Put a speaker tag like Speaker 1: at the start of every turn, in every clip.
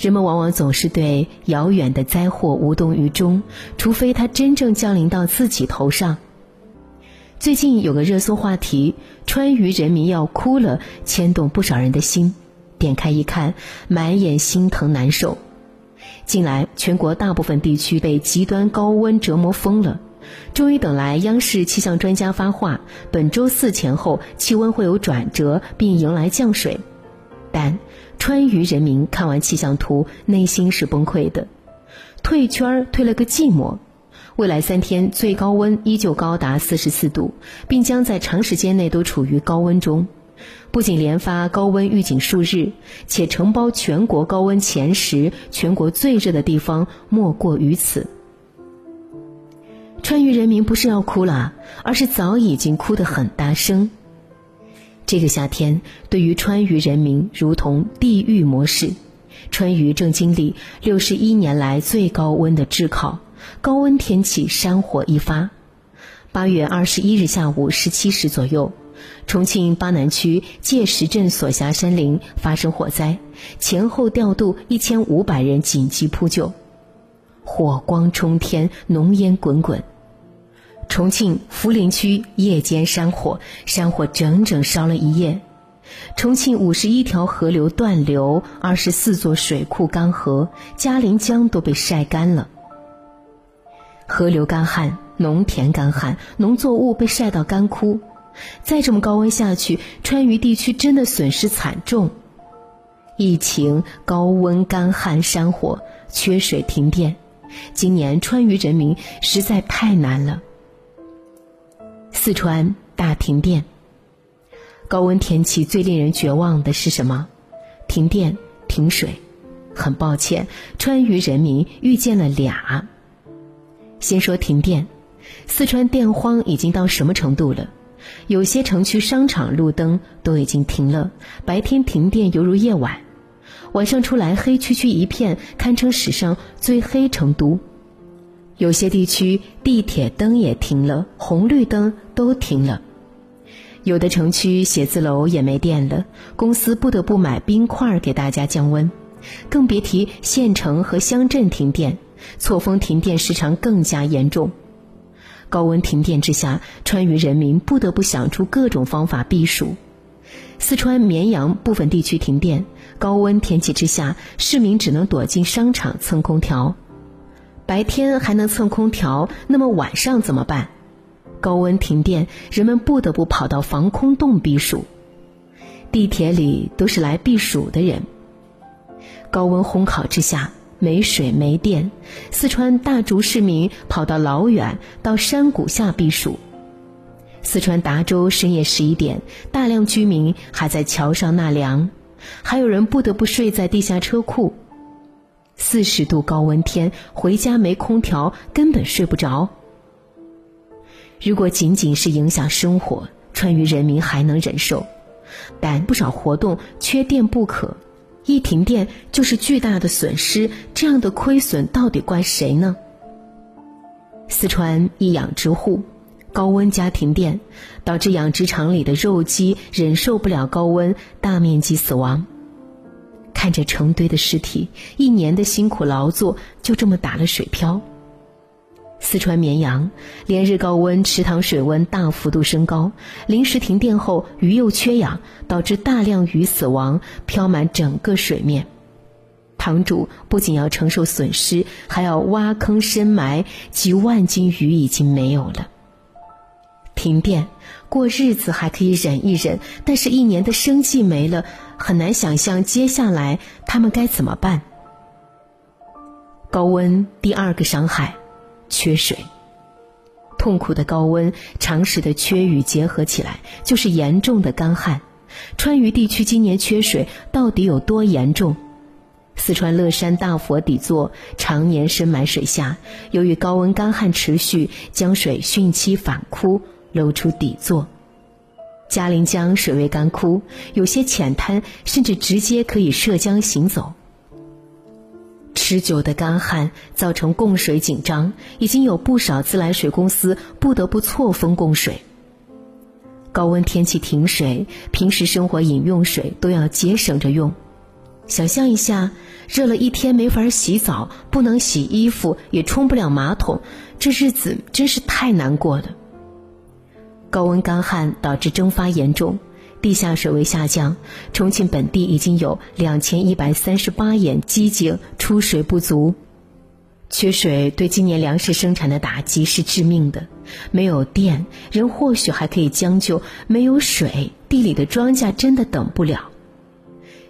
Speaker 1: 人们往往总是对遥远的灾祸无动于衷，除非它真正降临到自己头上。最近有个热搜话题：“川渝人民要哭了”，牵动不少人的心。点开一看，满眼心疼难受。近来，全国大部分地区被极端高温折磨疯了。终于等来央视气象专家发话：本周四前后气温会有转折，并迎来降水。但川渝人民看完气象图，内心是崩溃的，退圈儿退了个寂寞。未来三天最高温依旧高达四十四度，并将在长时间内都处于高温中。不仅连发高温预警数日，且承包全国高温前十，全国最热的地方莫过于此。川渝人民不是要哭了，而是早已经哭得很大声。这个夏天对于川渝人民如同地狱模式，川渝正经历六十一年来最高温的炙烤，高温天气山火一发。八月二十一日下午十七时左右，重庆巴南区界石镇所辖山林发生火灾，前后调度一千五百人紧急扑救，火光冲天，浓烟滚滚。重庆涪陵区夜间山火，山火整整烧了一夜。重庆五十一条河流断流，二十四座水库干涸，嘉陵江都被晒干了。河流干旱，农田干旱，农作物被晒到干枯。再这么高温下去，川渝地区真的损失惨重。疫情、高温、干旱、山火、缺水、停电，今年川渝人民实在太难了。四川大停电。高温天气最令人绝望的是什么？停电、停水。很抱歉，川渝人民遇见了俩。先说停电，四川电荒已经到什么程度了？有些城区商场路灯都已经停了，白天停电犹如夜晚，晚上出来黑黢黢一片，堪称史上最黑成都。有些地区地铁灯也停了，红绿灯都停了。有的城区写字楼也没电了，公司不得不买冰块给大家降温。更别提县城和乡镇停电，错峰停电时长更加严重。高温停电之下，川渝人民不得不想出各种方法避暑。四川绵阳部分地区停电，高温天气之下，市民只能躲进商场蹭空调。白天还能蹭空调，那么晚上怎么办？高温停电，人们不得不跑到防空洞避暑。地铁里都是来避暑的人。高温烘烤之下，没水没电，四川大竹市民跑到老远到山谷下避暑。四川达州深夜十一点，大量居民还在桥上纳凉，还有人不得不睡在地下车库。四十度高温天，回家没空调，根本睡不着。如果仅仅是影响生活，川渝人民还能忍受，但不少活动缺电不可，一停电就是巨大的损失。这样的亏损到底怪谁呢？四川一养殖户，高温加停电，导致养殖场里的肉鸡忍受不了高温，大面积死亡。看着成堆的尸体，一年的辛苦劳作就这么打了水漂。四川绵阳连日高温，池塘水温大幅度升高，临时停电后，鱼又缺氧，导致大量鱼死亡，漂满整个水面。塘主不仅要承受损失，还要挖坑深埋，几万斤鱼已经没有了。停电过日子还可以忍一忍，但是一年的生计没了。很难想象接下来他们该怎么办。高温第二个伤害，缺水。痛苦的高温、常识的缺雨结合起来，就是严重的干旱。川渝地区今年缺水到底有多严重？四川乐山大佛底座常年深埋水下，由于高温干旱持续，江水汛期反枯，露出底座。嘉陵江水位干枯，有些浅滩甚至直接可以涉江行走。持久的干旱造成供水紧张，已经有不少自来水公司不得不错峰供水。高温天气停水，平时生活饮用水都要节省着用。想象一下，热了一天没法洗澡，不能洗衣服，也冲不了马桶，这日子真是太难过了。高温干旱导致蒸发严重，地下水位下降，重庆本地已经有两千一百三十八眼机井出水不足。缺水对今年粮食生产的打击是致命的。没有电，人或许还可以将就；没有水，地里的庄稼真的等不了。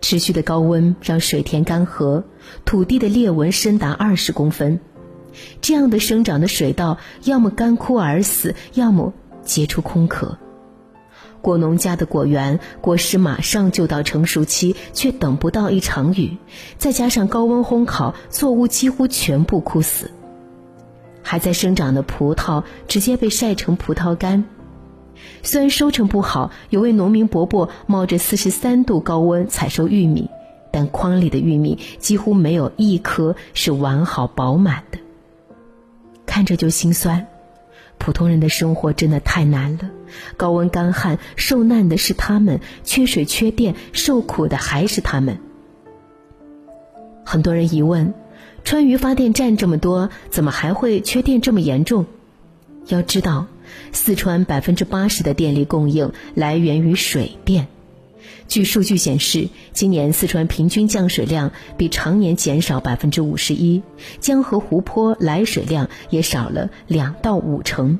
Speaker 1: 持续的高温让水田干涸，土地的裂纹深达二十公分。这样的生长的水稻，要么干枯而死，要么结出空壳。果农家的果园果实马上就到成熟期，却等不到一场雨，再加上高温烘烤，作物几乎全部枯死。还在生长的葡萄直接被晒成葡萄干。虽然收成不好，有位农民伯伯冒着四十三度高温采收玉米，但筐里的玉米几乎没有一颗是完好饱满的。看着就心酸。普通人的生活真的太难了，高温干旱，受难的是他们；缺水缺电，受苦的还是他们。很多人疑问：川渝发电站这么多，怎么还会缺电这么严重？要知道，四川百分之八十的电力供应来源于水电。据数据显示，今年四川平均降水量比常年减少百分之五十一，江河湖泊来水量也少了两到五成。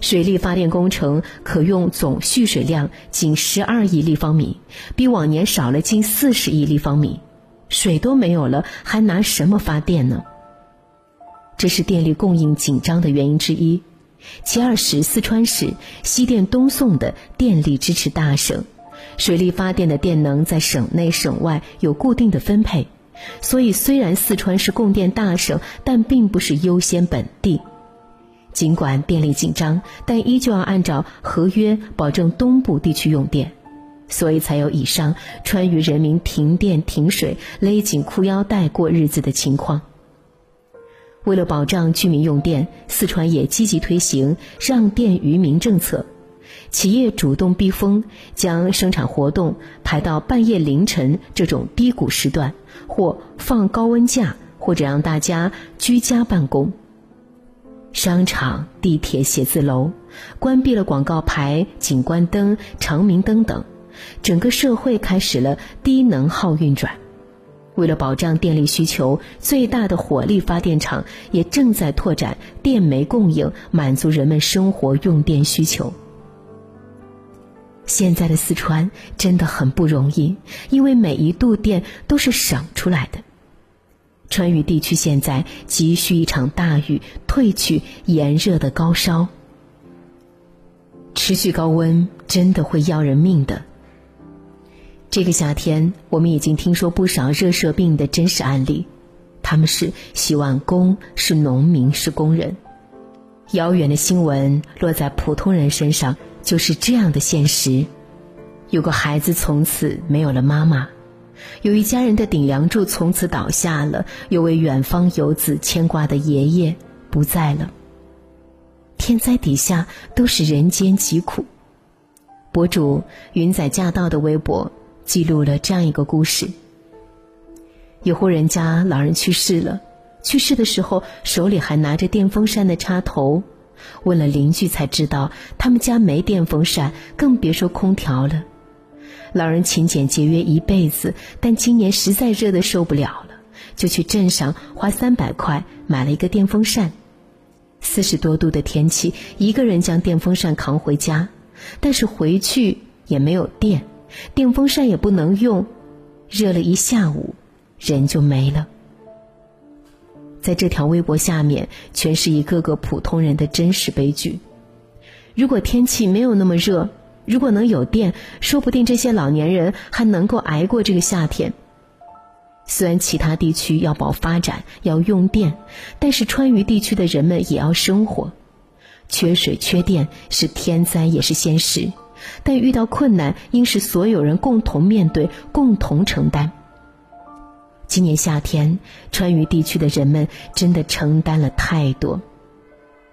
Speaker 1: 水利发电工程可用总蓄水量仅十二亿立方米，比往年少了近四十亿立方米。水都没有了，还拿什么发电呢？这是电力供应紧张的原因之一。其二是四川是西电东送的电力支持大省。水力发电的电能在省内省外有固定的分配，所以虽然四川是供电大省，但并不是优先本地。尽管电力紧张，但依旧要按照合约保证东部地区用电，所以才有以上川渝人民停电停水、勒紧裤腰带过日子的情况。为了保障居民用电，四川也积极推行让电于民政策。企业主动避风，将生产活动排到半夜凌晨这种低谷时段，或放高温假，或者让大家居家办公。商场、地铁、写字楼关闭了广告牌、景观灯、长明灯等，整个社会开始了低能耗运转。为了保障电力需求，最大的火力发电厂也正在拓展电煤供应，满足人们生活用电需求。现在的四川真的很不容易，因为每一度电都是省出来的。川渝地区现在急需一场大雨，退去炎热的高烧。持续高温真的会要人命的。这个夏天，我们已经听说不少热射病的真实案例，他们是洗碗工，是农民，是工人。遥远的新闻落在普通人身上。就是这样的现实，有个孩子从此没有了妈妈，有一家人的顶梁柱从此倒下了，有位远方游子牵挂的爷爷不在了。天灾底下都是人间疾苦。博主云仔驾到的微博记录了这样一个故事：有户人家老人去世了，去世的时候手里还拿着电风扇的插头。问了邻居才知道，他们家没电风扇，更别说空调了。老人勤俭节约一辈子，但今年实在热得受不了了，就去镇上花三百块买了一个电风扇。四十多度的天气，一个人将电风扇扛回家，但是回去也没有电，电风扇也不能用，热了一下午，人就没了。在这条微博下面，全是一个个普通人的真实悲剧。如果天气没有那么热，如果能有电，说不定这些老年人还能够挨过这个夏天。虽然其他地区要保发展，要用电，但是川渝地区的人们也要生活。缺水缺电是天灾，也是现实。但遇到困难，应是所有人共同面对，共同承担。今年夏天，川渝地区的人们真的承担了太多，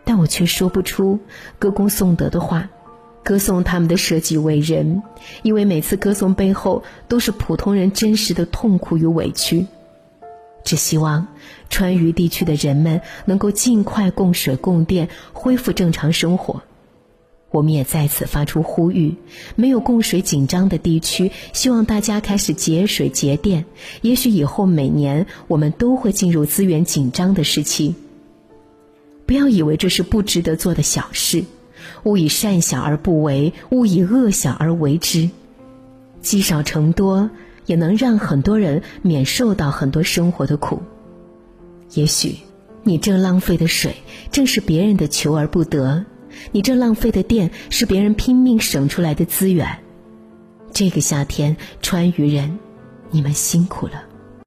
Speaker 1: 但我却说不出歌功颂德的话。歌颂他们的舍己为人，因为每次歌颂背后都是普通人真实的痛苦与委屈。只希望川渝地区的人们能够尽快供水供电，恢复正常生活。我们也在此发出呼吁：没有供水紧张的地区，希望大家开始节水节电。也许以后每年我们都会进入资源紧张的时期。不要以为这是不值得做的小事，勿以善小而不为，勿以恶小而为之。积少成多，也能让很多人免受到很多生活的苦。也许，你正浪费的水，正是别人的求而不得。你这浪费的电是别人拼命省出来的资源。这个夏天，川渝人，你们辛苦了。